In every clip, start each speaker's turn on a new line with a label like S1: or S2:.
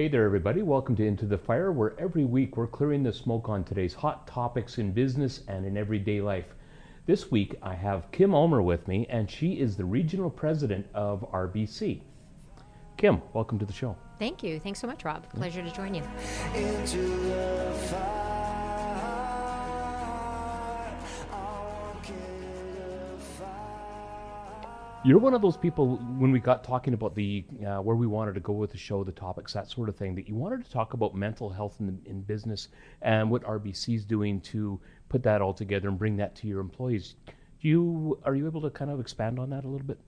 S1: Hey there, everybody. Welcome to Into the Fire, where every week we're clearing the smoke on today's hot topics in business and in everyday life. This week I have Kim Ulmer with me, and she is the regional president of RBC. Kim, welcome to the show.
S2: Thank you. Thanks so much, Rob. Pleasure to join you.
S1: You're one of those people when we got talking about the uh, where we wanted to go with the show, the topics, that sort of thing. That you wanted to talk about mental health in, in business and what RBC is doing to put that all together and bring that to your employees. Do you are you able to kind of expand on that a little bit?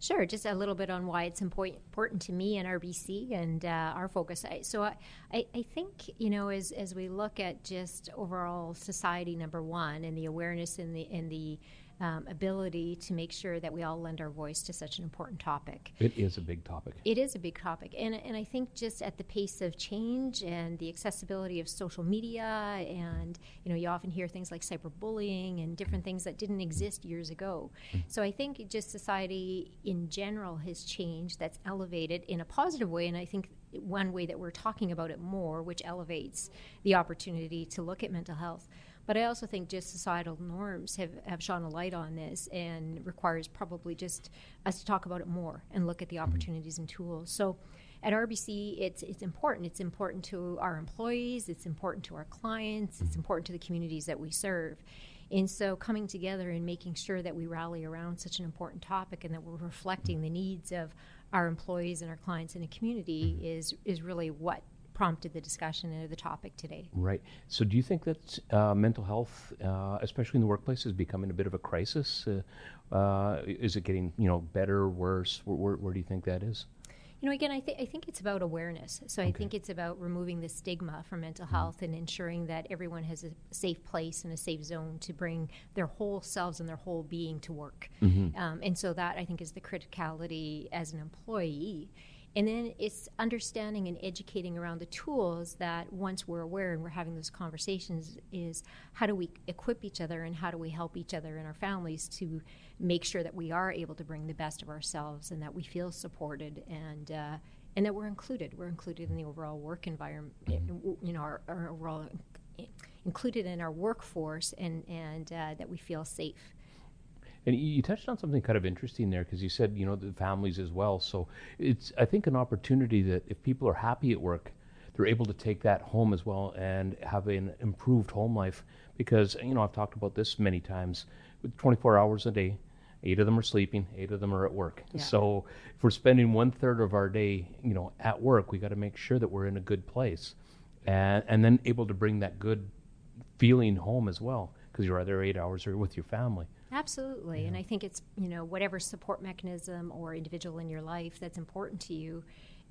S2: Sure, just a little bit on why it's important to me and RBC and uh, our focus. So I, I think you know as as we look at just overall society number one and the awareness in the in the um, ability to make sure that we all lend our voice to such an important topic.
S1: It is a big topic.
S2: It is a big topic. And, and I think just at the pace of change and the accessibility of social media, and you know, you often hear things like cyberbullying and different things that didn't exist years ago. Mm-hmm. So I think just society in general has changed, that's elevated in a positive way. And I think one way that we're talking about it more, which elevates the opportunity to look at mental health but I also think just societal norms have, have shone a light on this and requires probably just us to talk about it more and look at the mm-hmm. opportunities and tools. So at RBC, it's it's important. It's important to our employees. It's important to our clients. It's mm-hmm. important to the communities that we serve. And so, coming together and making sure that we rally around such an important topic and that we're reflecting the needs of our employees and our clients in the community mm-hmm. is is really what prompted the discussion and the topic today.
S1: Right. So, do you think that uh, mental health, uh, especially in the workplace, is becoming a bit of a crisis? Uh, uh is it getting you know better, worse? Where, where, where do you think that is?
S2: You know, again, I, th- I think it's about awareness. So okay. I think it's about removing the stigma from mental mm-hmm. health and ensuring that everyone has a safe place and a safe zone to bring their whole selves and their whole being to work. Mm-hmm. Um, and so that I think is the criticality as an employee and then it's understanding and educating around the tools that once we're aware and we're having those conversations is how do we equip each other and how do we help each other and our families to make sure that we are able to bring the best of ourselves and that we feel supported and uh, and that we're included. We're included in the overall work environment, mm-hmm. you know, our, our overall included in our workforce and, and uh, that we feel safe.
S1: And you touched on something kind of interesting there because you said, you know, the families as well. So it's, I think, an opportunity that if people are happy at work, they're able to take that home as well and have an improved home life. Because, you know, I've talked about this many times with 24 hours a day, eight of them are sleeping, eight of them are at work. Yeah. So if we're spending one third of our day, you know, at work, we got to make sure that we're in a good place and, and then able to bring that good feeling home as well because you're either eight hours or with your family.
S2: Absolutely. Yeah. And I think it's, you know, whatever support mechanism or individual in your life that's important to you,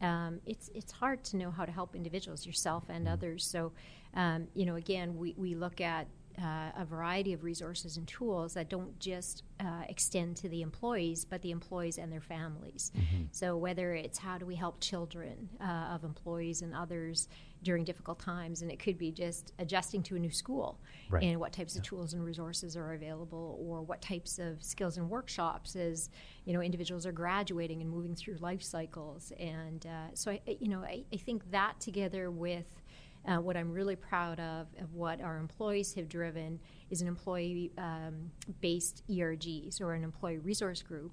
S2: um, it's, it's hard to know how to help individuals, yourself and mm-hmm. others. So, um, you know, again, we, we look at uh, a variety of resources and tools that don't just uh, extend to the employees, but the employees and their families. Mm-hmm. So, whether it's how do we help children uh, of employees and others during difficult times, and it could be just adjusting to a new school right. and what types yeah. of tools and resources are available, or what types of skills and workshops as you know individuals are graduating and moving through life cycles. And uh, so, I, you know, I, I think that together with uh, what I'm really proud of, of what our employees have driven, is an employee um, based ERGs or an employee resource group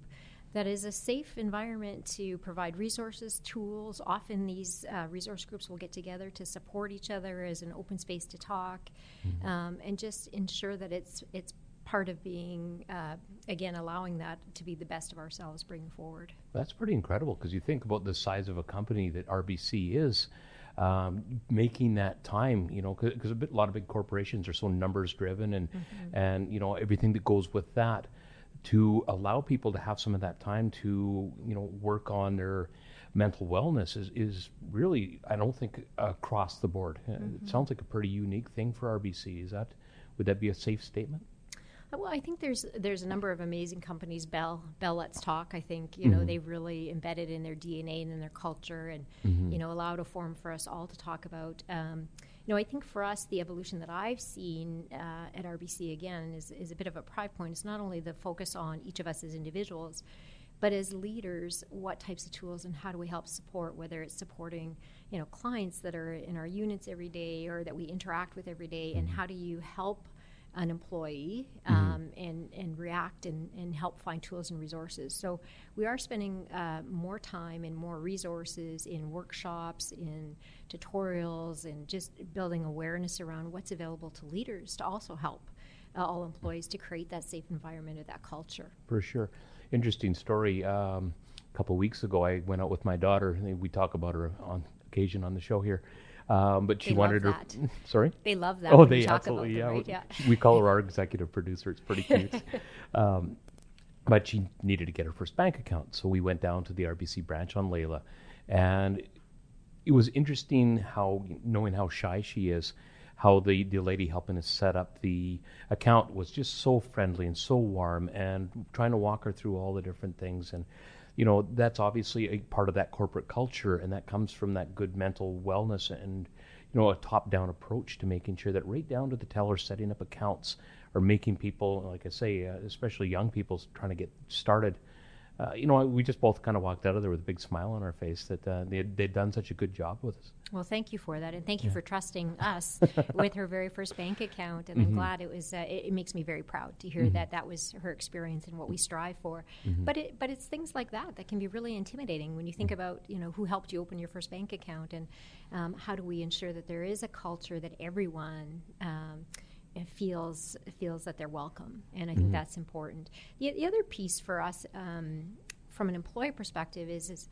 S2: that is a safe environment to provide resources, tools. Often these uh, resource groups will get together to support each other as an open space to talk, mm-hmm. um, and just ensure that it's it's part of being uh, again allowing that to be the best of ourselves bringing forward.
S1: That's pretty incredible because you think about the size of a company that RBC is um, making that time, you know, because a, a lot of big corporations are so numbers driven and mm-hmm. and you know everything that goes with that to allow people to have some of that time to you know work on their mental wellness is, is really I don't think across the board. Mm-hmm. It sounds like a pretty unique thing for RBC. Is that would that be a safe statement?
S2: Well, I think there's there's a number of amazing companies. Bell, Bell Let's Talk. I think you know mm-hmm. they've really embedded in their DNA and in their culture, and mm-hmm. you know allowed a forum for us all to talk about. Um, you know, I think for us, the evolution that I've seen uh, at RBC again is is a bit of a pride point. It's not only the focus on each of us as individuals, but as leaders, what types of tools and how do we help support? Whether it's supporting, you know, clients that are in our units every day or that we interact with every day, and how do you help an employee um, mm-hmm. and, and react and, and help find tools and resources. So we are spending uh, more time and more resources in workshops, in tutorials, and just building awareness around what's available to leaders to also help uh, all employees to create that safe environment or that culture.
S1: For sure. Interesting story. Um, a couple weeks ago, I went out with my daughter. We talk about her on occasion on the show here. Um, but she
S2: they
S1: wanted
S2: her.
S1: Sorry.
S2: They love that.
S1: Oh, they absolutely
S2: them,
S1: yeah.
S2: Right? yeah.
S1: We call her our executive producer. It's pretty cute. um, but she needed to get her first bank account, so we went down to the RBC branch on Leila, and it was interesting how knowing how shy she is. How the, the lady helping us set up the account was just so friendly and so warm, and trying to walk her through all the different things. And you know that's obviously a part of that corporate culture and that comes from that good mental wellness and you know a top down approach to making sure that right down to the teller setting up accounts or making people like i say uh, especially young people trying to get started uh, you know, we just both kind of walked out of there with a big smile on our face that uh, they they'd done such a good job with us.
S2: Well, thank you for that, and thank you yeah. for trusting us with her very first bank account. And mm-hmm. I'm glad it was. Uh, it, it, makes me very proud to hear mm-hmm. that that was her experience and what we strive for. Mm-hmm. But it, but it's things like that that can be really intimidating when you think mm. about you know who helped you open your first bank account and um, how do we ensure that there is a culture that everyone. Um, feels feels that they're welcome, and I think mm-hmm. that's important. The, the, other piece for us, um, from an employee perspective, is is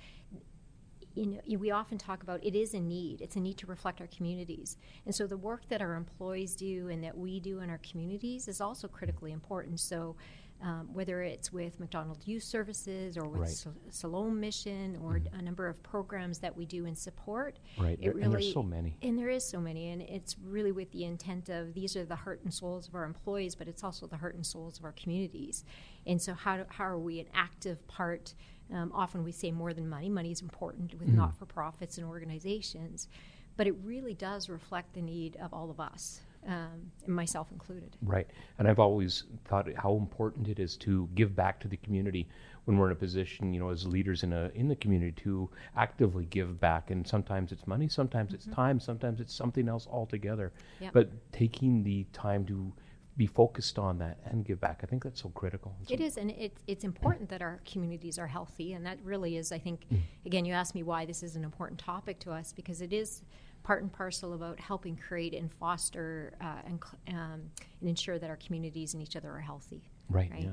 S2: you know, we often talk about it is a need. It's a need to reflect our communities. And so the work that our employees do and that we do in our communities is also critically important. So um, whether it's with Macdonald Youth Services or with right. Siloam Mission or mm-hmm. a number of programs that we do in support.
S1: Right,
S2: it
S1: really, and there's so many.
S2: And there is so many, and it's really with the intent of these are the heart and souls of our employees, but it's also the heart and souls of our communities. And so, how, do, how are we an active part? Um, often we say more than money. Money is important with mm-hmm. not for profits and organizations, but it really does reflect the need of all of us um, myself included.
S1: Right. And I've always thought how important it is to give back to the community when we're in a position, you know, as leaders in a in the community to actively give back. And sometimes it's money, sometimes mm-hmm. it's time, sometimes it's something else altogether.
S2: Yep.
S1: But taking the time to be focused on that and give back. I think that's so critical.
S2: It is, and it, it's important that our communities are healthy, and that really is. I think, mm. again, you asked me why this is an important topic to us because it is part and parcel about helping create and foster uh, and, um, and ensure that our communities and each other are healthy.
S1: Right. right? Yeah.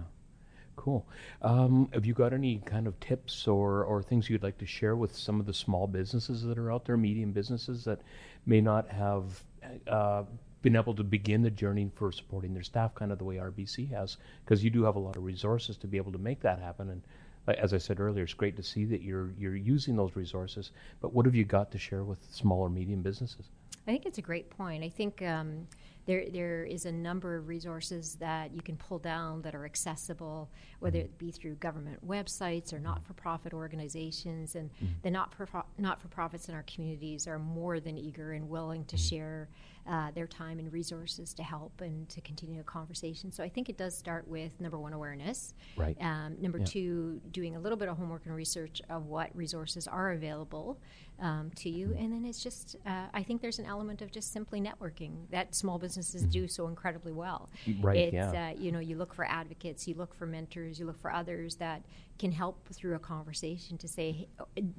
S1: Cool. Um, have you got any kind of tips or, or things you'd like to share with some of the small businesses that are out there, medium businesses that may not have uh, been able to begin the journey for supporting their staff, kind of the way RBC has? Because you do have a lot of resources to be able to make that happen. And as I said earlier, it's great to see that you're you're using those resources. But what have you got to share with small or medium businesses?
S2: I think it's a great point. I think um, there there is a number of resources that you can pull down that are accessible, whether it be through government websites or not-for-profit organizations. And mm-hmm. the not for not-for-profits in our communities are more than eager and willing to mm-hmm. share uh, their time and resources to help and to continue a conversation. So I think it does start with number one awareness.
S1: Right.
S2: Um, number yeah. two, doing a little bit of homework and research of what resources are available um, to you, mm-hmm. and then it's just uh, I think there's an element of just simply networking that small businesses mm-hmm. do so incredibly well.
S1: Right.
S2: It's,
S1: yeah.
S2: Uh, you know, you look for advocates, you look for mentors, you look for others that can help through a conversation to say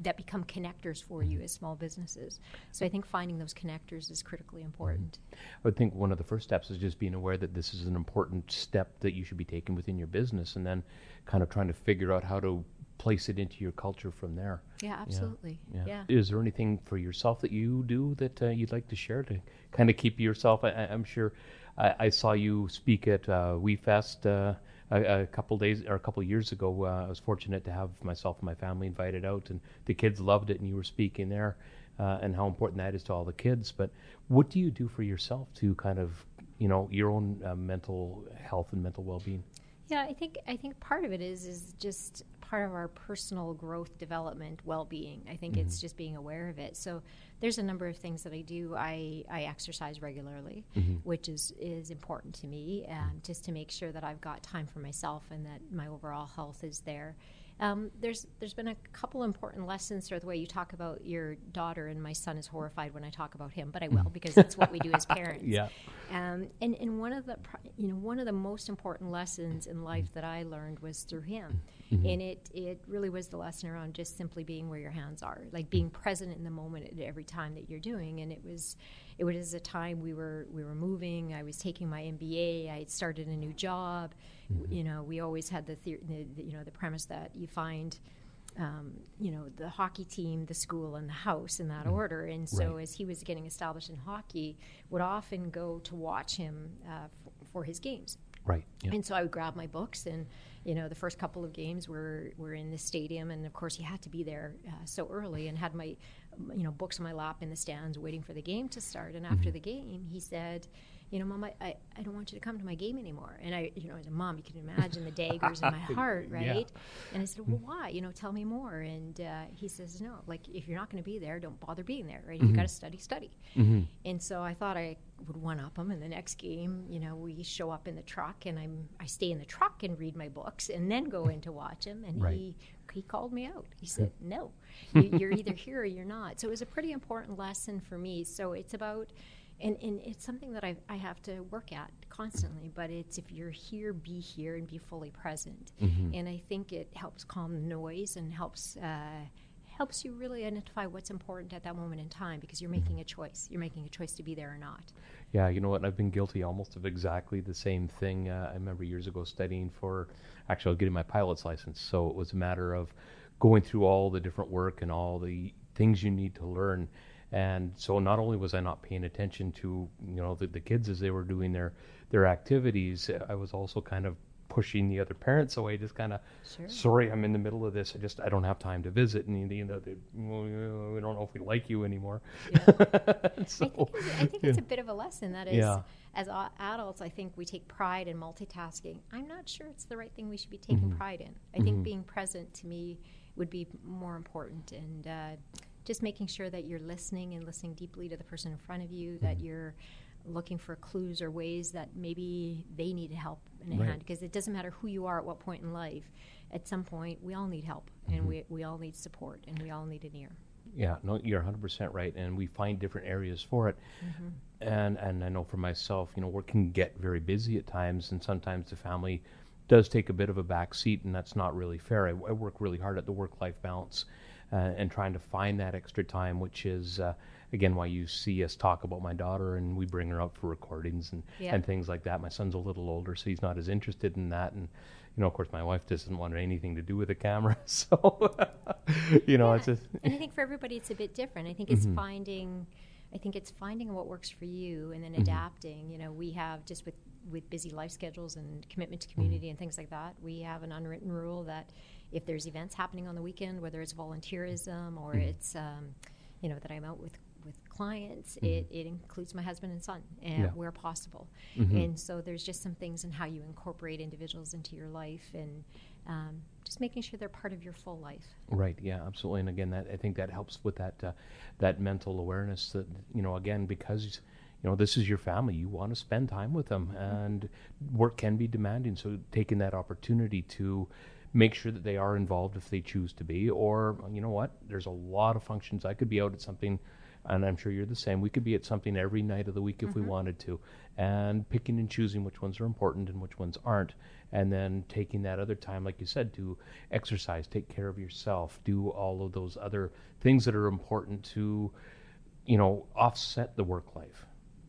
S2: that become connectors for you as small businesses. So I think finding those connectors is critically important.
S1: I would think one of the first steps is just being aware that this is an important step that you should be taking within your business, and then kind of trying to figure out how to place it into your culture from there.
S2: Yeah, absolutely.
S1: Yeah.
S2: yeah.
S1: Is there anything for yourself that you do that uh, you'd like to share to kind of keep yourself? I, am sure I, I, saw you speak at uh, WeFest uh, a, a, couple days or a couple years ago. Uh, I was fortunate to have myself and my family invited out, and the kids loved it, and you were speaking there. Uh, and how important that is to all the kids. But what do you do for yourself to kind of, you know, your own uh, mental health and mental well-being?
S2: Yeah, I think I think part of it is is just part of our personal growth, development, well-being. I think mm-hmm. it's just being aware of it. So there's a number of things that I do. I, I exercise regularly, mm-hmm. which is is important to me, um, just to make sure that I've got time for myself and that my overall health is there. Um, there's there's been a couple important lessons throughout the way you talk about your daughter, and my son is horrified when I talk about him, but I will because that's what we do as parents.
S1: Yeah.
S2: Um, and and one of the you know one of the most important lessons in life that I learned was through him,
S1: Mm-hmm.
S2: and it it really was the lesson around just simply being where your hands are, like being present in the moment at every time that you're doing. And it was it was a time we were we were moving. I was taking my MBA. I had started a new job.
S1: Mm-hmm.
S2: You know, we always had the, the, the you know the premise that you find um, you know, the hockey team, the school, and the house in that order. And so,
S1: Mm-hmm. Right.
S2: as he was getting established in hockey, would often go to watch him uh, f- for his games.
S1: Right. Yeah.
S2: And so I would grab my books, and you know, the first couple of games were were in the stadium, and of course, you had to be there uh, so early, and had my, you know, books on my lap in the stands, waiting for the game to start. And after the game, he said, "You know, Mom, I, I, I don't want you to come to my game anymore." And I, you know, as a mom, you can imagine the daggers in my heart,
S1: Yeah.
S2: right? And I said, "Well, why? You know, tell me more." And uh, he says, "No, like if you're not going to be there, don't bother being there. Right? If you got to study, study."
S1: Mm-hmm.
S2: And so I thought I would one up him. And the next game, you know, we show up in the truck, and I'm I stay in the truck and read my books, and then go in to watch him. And
S1: Right.
S2: he he called me out. He said, "No, you're either here or you're not." So it was a pretty important lesson for me. So it's about. And, and it's something that I, I have to work at constantly, but it's if you're here, be here and be fully present.
S1: Mm-hmm.
S2: And I think it helps calm the noise and helps uh, helps you really identify what's important at that moment in time because you're making a choice. You're making a choice to be there or not.
S1: Yeah, you know what? I've been guilty almost of exactly the same thing. Uh, I remember years ago studying for, actually, getting my pilot's license. So it was a matter of going through all the different work and all the things you need to learn. And so not only was I not paying attention to, you know, the, the kids as they were doing their, their activities, I was also kind of pushing the other parents away, just kind of,
S2: Sure.
S1: sorry, I'm in the middle of this. I just, I don't have time to visit. And, you know, they, well, we don't know if we like you anymore. so,
S2: I think, it's, I think it's a bit of a lesson that is,
S1: Yeah.
S2: as a- adults, I think we take pride in multitasking. I'm not sure it's the right thing we should be taking pride in. I think being present to me would be more important and uh, just making sure that you're listening and listening deeply to the person in front of you, that you're looking for clues or ways that maybe they need help in a
S1: Right.
S2: hand because it doesn't matter who you are at what point in life at some point we all need help and we, we all need support and we all need an ear
S1: Yeah, no, you're 100% right, and we find different areas for it. And and I know for myself, you know, work can get very busy at times, and sometimes the family does take a bit of a back seat, and that's not really fair. I, I work really hard at the work-life balance, uh, Uh, and trying to find that extra time, which is. Uh, Again, why you see us talk about my daughter, and we bring her up for recordings and,
S2: Yeah.
S1: and things like that. My son's a little older, so he's not as interested in that. And you know, of course, my wife doesn't want anything to do with the camera. So, you know, it's
S2: Yeah,
S1: just
S2: and I think for everybody it's a bit different. I think it's mm-hmm. finding, I think it's finding what works for you and then mm-hmm. adapting. You know, we have just with with busy life schedules and commitment to community and things like that. We have an unwritten rule that if there's events happening on the weekend, whether it's volunteerism or it's, um, you know, that I'm out with with clients, it, it includes my husband and son, and
S1: Yeah.
S2: where possible.
S1: Mm-hmm.
S2: And so there's just some things in how you incorporate individuals into your life, and um, just making sure they're part of your full life.
S1: Right. Yeah. Absolutely. And again, that I think that helps with that uh, that mental awareness. That you know, again, because you know this is your family, you want to spend time with them, mm-hmm. and work can be demanding. So taking that opportunity to make sure that they are involved if they choose to be, or you know what, there's a lot of functions. I could be out at something. And I'm sure you're the same. We could be at something every night of the week if we mm-hmm. wanted to, and picking and choosing which ones are important and which ones aren't, and then taking that other time, like you said, to exercise, take care of yourself, do all of those other things that are important to, you know, offset the work life.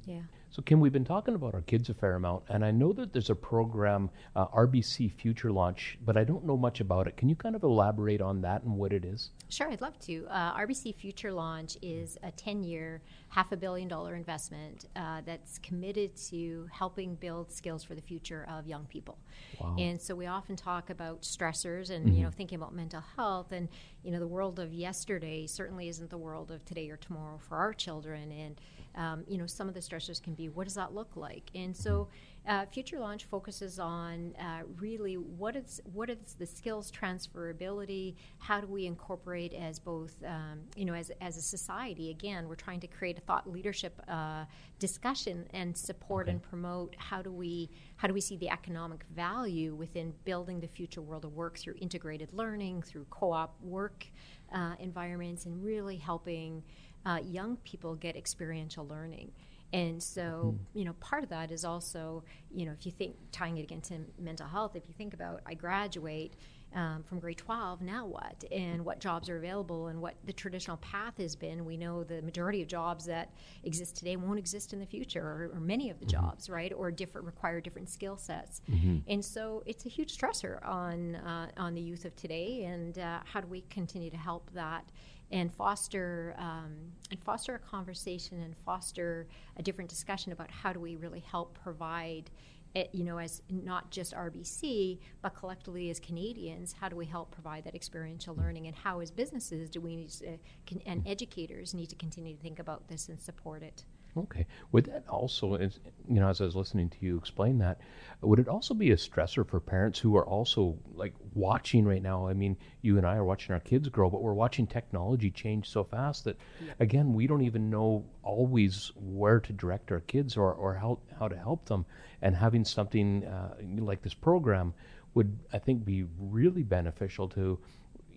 S2: Yeah.
S1: So, Kim, we've been talking about our kids a fair amount, and I know that there's a program, uh, RBC Future Launch, but I don't know much about it. Can you kind of elaborate on that and what it is?
S2: Sure, I'd love to. Uh, RBC Future Launch is a 10 year, half a billion dollar investment uh, that's committed to helping build skills for the future of young people.
S1: Wow.
S2: And so we often talk about stressors and, you know, thinking about mental health. And, you know, the world of yesterday certainly isn't the world of today or tomorrow for our children. And, um, you know, some of the stressors can be what does that look like? And so uh, Future Launch focuses on uh, really what is what is the skills transferability. How do we incorporate as both um, you know as as a society? Again, we're trying to create a thought leadership uh, discussion and support
S1: Okay.
S2: and promote. How do we how do we see the economic value within building the future world of work through integrated learning, through co-op work uh, environments, and really helping uh, young people get experiential learning. And so, you know, part of that is also, you know, if you think tying it again to mental health, if you think about I graduate um, from grade 12, now what? And what jobs are available and what the traditional path has been. We know the majority of jobs that exist today won't exist in the future, or, or many of the jobs, right? Or different require different skill sets. And so it's a huge stressor on, uh, on the youth of today. And uh, how do we continue to help that? And foster um, and foster a conversation and foster a different discussion about how do we really help provide it, you know as not just RBC but collectively as Canadians how do we help provide that experiential learning and how as businesses do we need to, and educators need to continue to think about this and support it
S1: Okay. Would that also, as, you know, as I was listening to you explain that, would it also be a stressor for parents who are also like watching right now? I mean, you and I are watching our kids grow, but we're watching technology change so fast that, again, we don't even know always where to direct our kids or, or how, how to help them. And having something uh, like this program would, I think, be really beneficial to,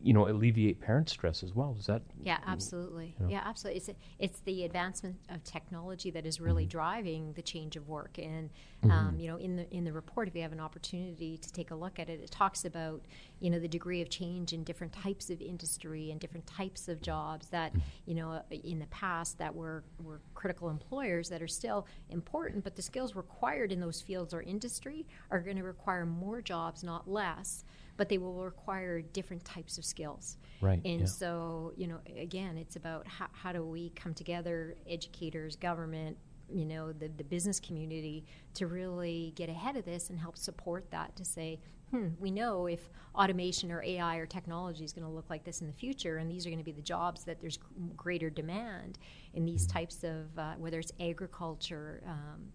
S1: you know, alleviate parent stress as well. Is that
S2: Yeah, absolutely. Yeah, absolutely. It's it's the advancement of technology that is really mm-hmm. driving the change of work. And mm-hmm. um, you know, in the in the report, if you have an opportunity to take a look at it, it talks about you know the degree of change in different types of industry and different types of jobs that mm-hmm. you know uh, in the past that were were critical employers that are still important, but the skills required in those fields or industry are going to require more jobs, not less. But they will require different types of skills.
S1: right?
S2: And
S1: yeah.
S2: so, you know, again, it's about how, how do we come together, educators, government, you know, the, the business community, to really get ahead of this and help support that to say, hmm, we know if automation or AI or technology is going to look like this in the future, and these are going to be the jobs that there's greater demand in these types of, uh, whether it's agriculture, um,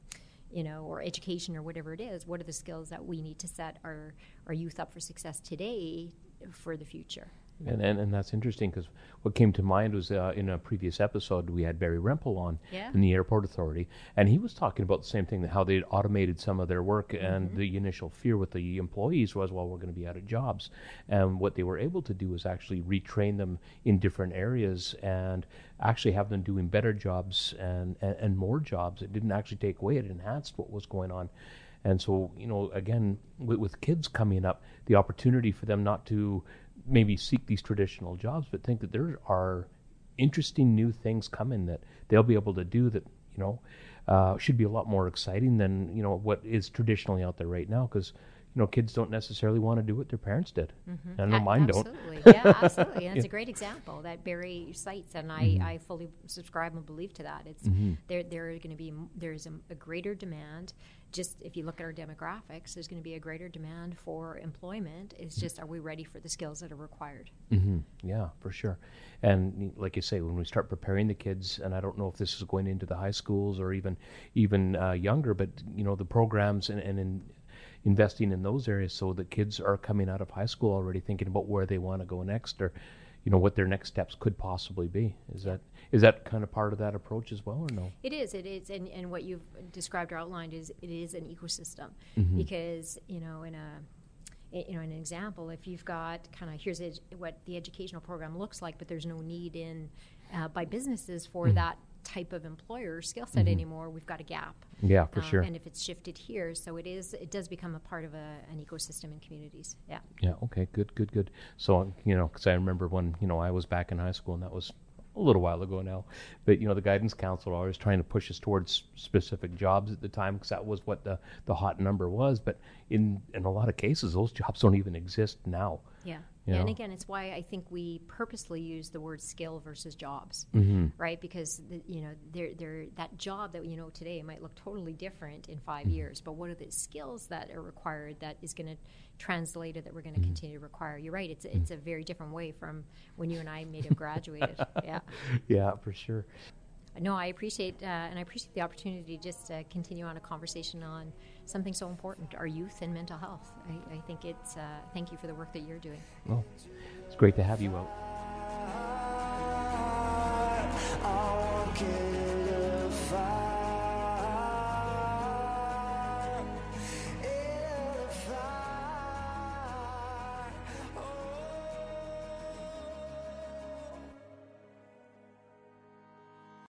S2: you know, or education or whatever it is, what are the skills that we need to set our, our youth up for success today for the future?
S1: And, and, and that's interesting because what came to mind was uh, in a previous episode we had Barry Rempel on
S2: Yeah.
S1: in the Airport Authority, and he was talking about the same thing how they'd automated some of their work,
S2: Mm-hmm.
S1: and the initial fear with the employees was, well, we're going to be out of jobs, and what they were able to do was actually retrain them in different areas and actually have them doing better jobs and, and, and more jobs. It didn't actually take away; it enhanced what was going on. And so, you know, again, with, with kids coming up, the opportunity for them not to maybe seek these traditional jobs, but think that there are interesting new things coming that they'll be able to do that, you know, uh, should be a lot more exciting than, you know, what is traditionally out there right now. Because, know, kids don't necessarily want to do what their parents did. I know
S2: A-
S1: mine don't.
S2: absolutely. yeah, absolutely. And it's a great example that Barry cites, and I,
S1: Mm-hmm.
S2: I fully subscribe and believe to that. It's there. There are going to be there's a, a greater demand. Just if you look at our demographics, there's going to be a greater demand for employment. It's just are we ready for the skills that are required?
S1: hmm Yeah, for sure. And like you say, when we start preparing the kids, and I don't know if this is going into the high schools or even even uh, younger, but you know the programs and, and in investing in those areas so that kids are coming out of high school already thinking about where they want to go next or you know what their next steps could possibly be. Is that is that kind of part of that approach as well, or no?
S2: It is. It is, and, and what you've described or outlined is it is an ecosystem
S1: Mm-hmm.
S2: because you know in a you know an example if you've got kind of here's edu- what the educational program looks like, but there's no need in uh, by businesses for
S1: Mm-hmm.
S2: that type of employer skill set anymore. We've got a gap.
S1: Yeah, for
S2: Um,
S1: sure.
S2: And if it's shifted here, so it is. It does become a part of a, an ecosystem in communities. Yeah.
S1: Yeah. Okay. Good. Good. Good. So you know, because I remember when you know I was back in high school, and that was a little while ago now. But you know, the guidance counselor always trying to push us towards specific jobs at the time because that was what the the hot number was. But in in a lot of cases, those jobs don't even exist now.
S2: Yeah.
S1: You
S2: Yeah, and again, it's why I think we purposely use the word skill versus jobs,
S1: Mm-hmm.
S2: right? Because the, you know, they're, they're, that job that you know today might look totally different in 5
S1: Mm-hmm.
S2: years. But what are the skills that are required that is going to translate or that we're going
S1: Mm-hmm.
S2: to continue to require? You're right. It's it's a very different way from when you and I may have graduated. yeah.
S1: Yeah, for sure.
S2: No, I appreciate uh, and I appreciate the opportunity just to continue on a conversation on something so important, our youth and mental health. I, I think it's, uh, thank you for the work that you're doing.
S1: Well, it's great to have you out.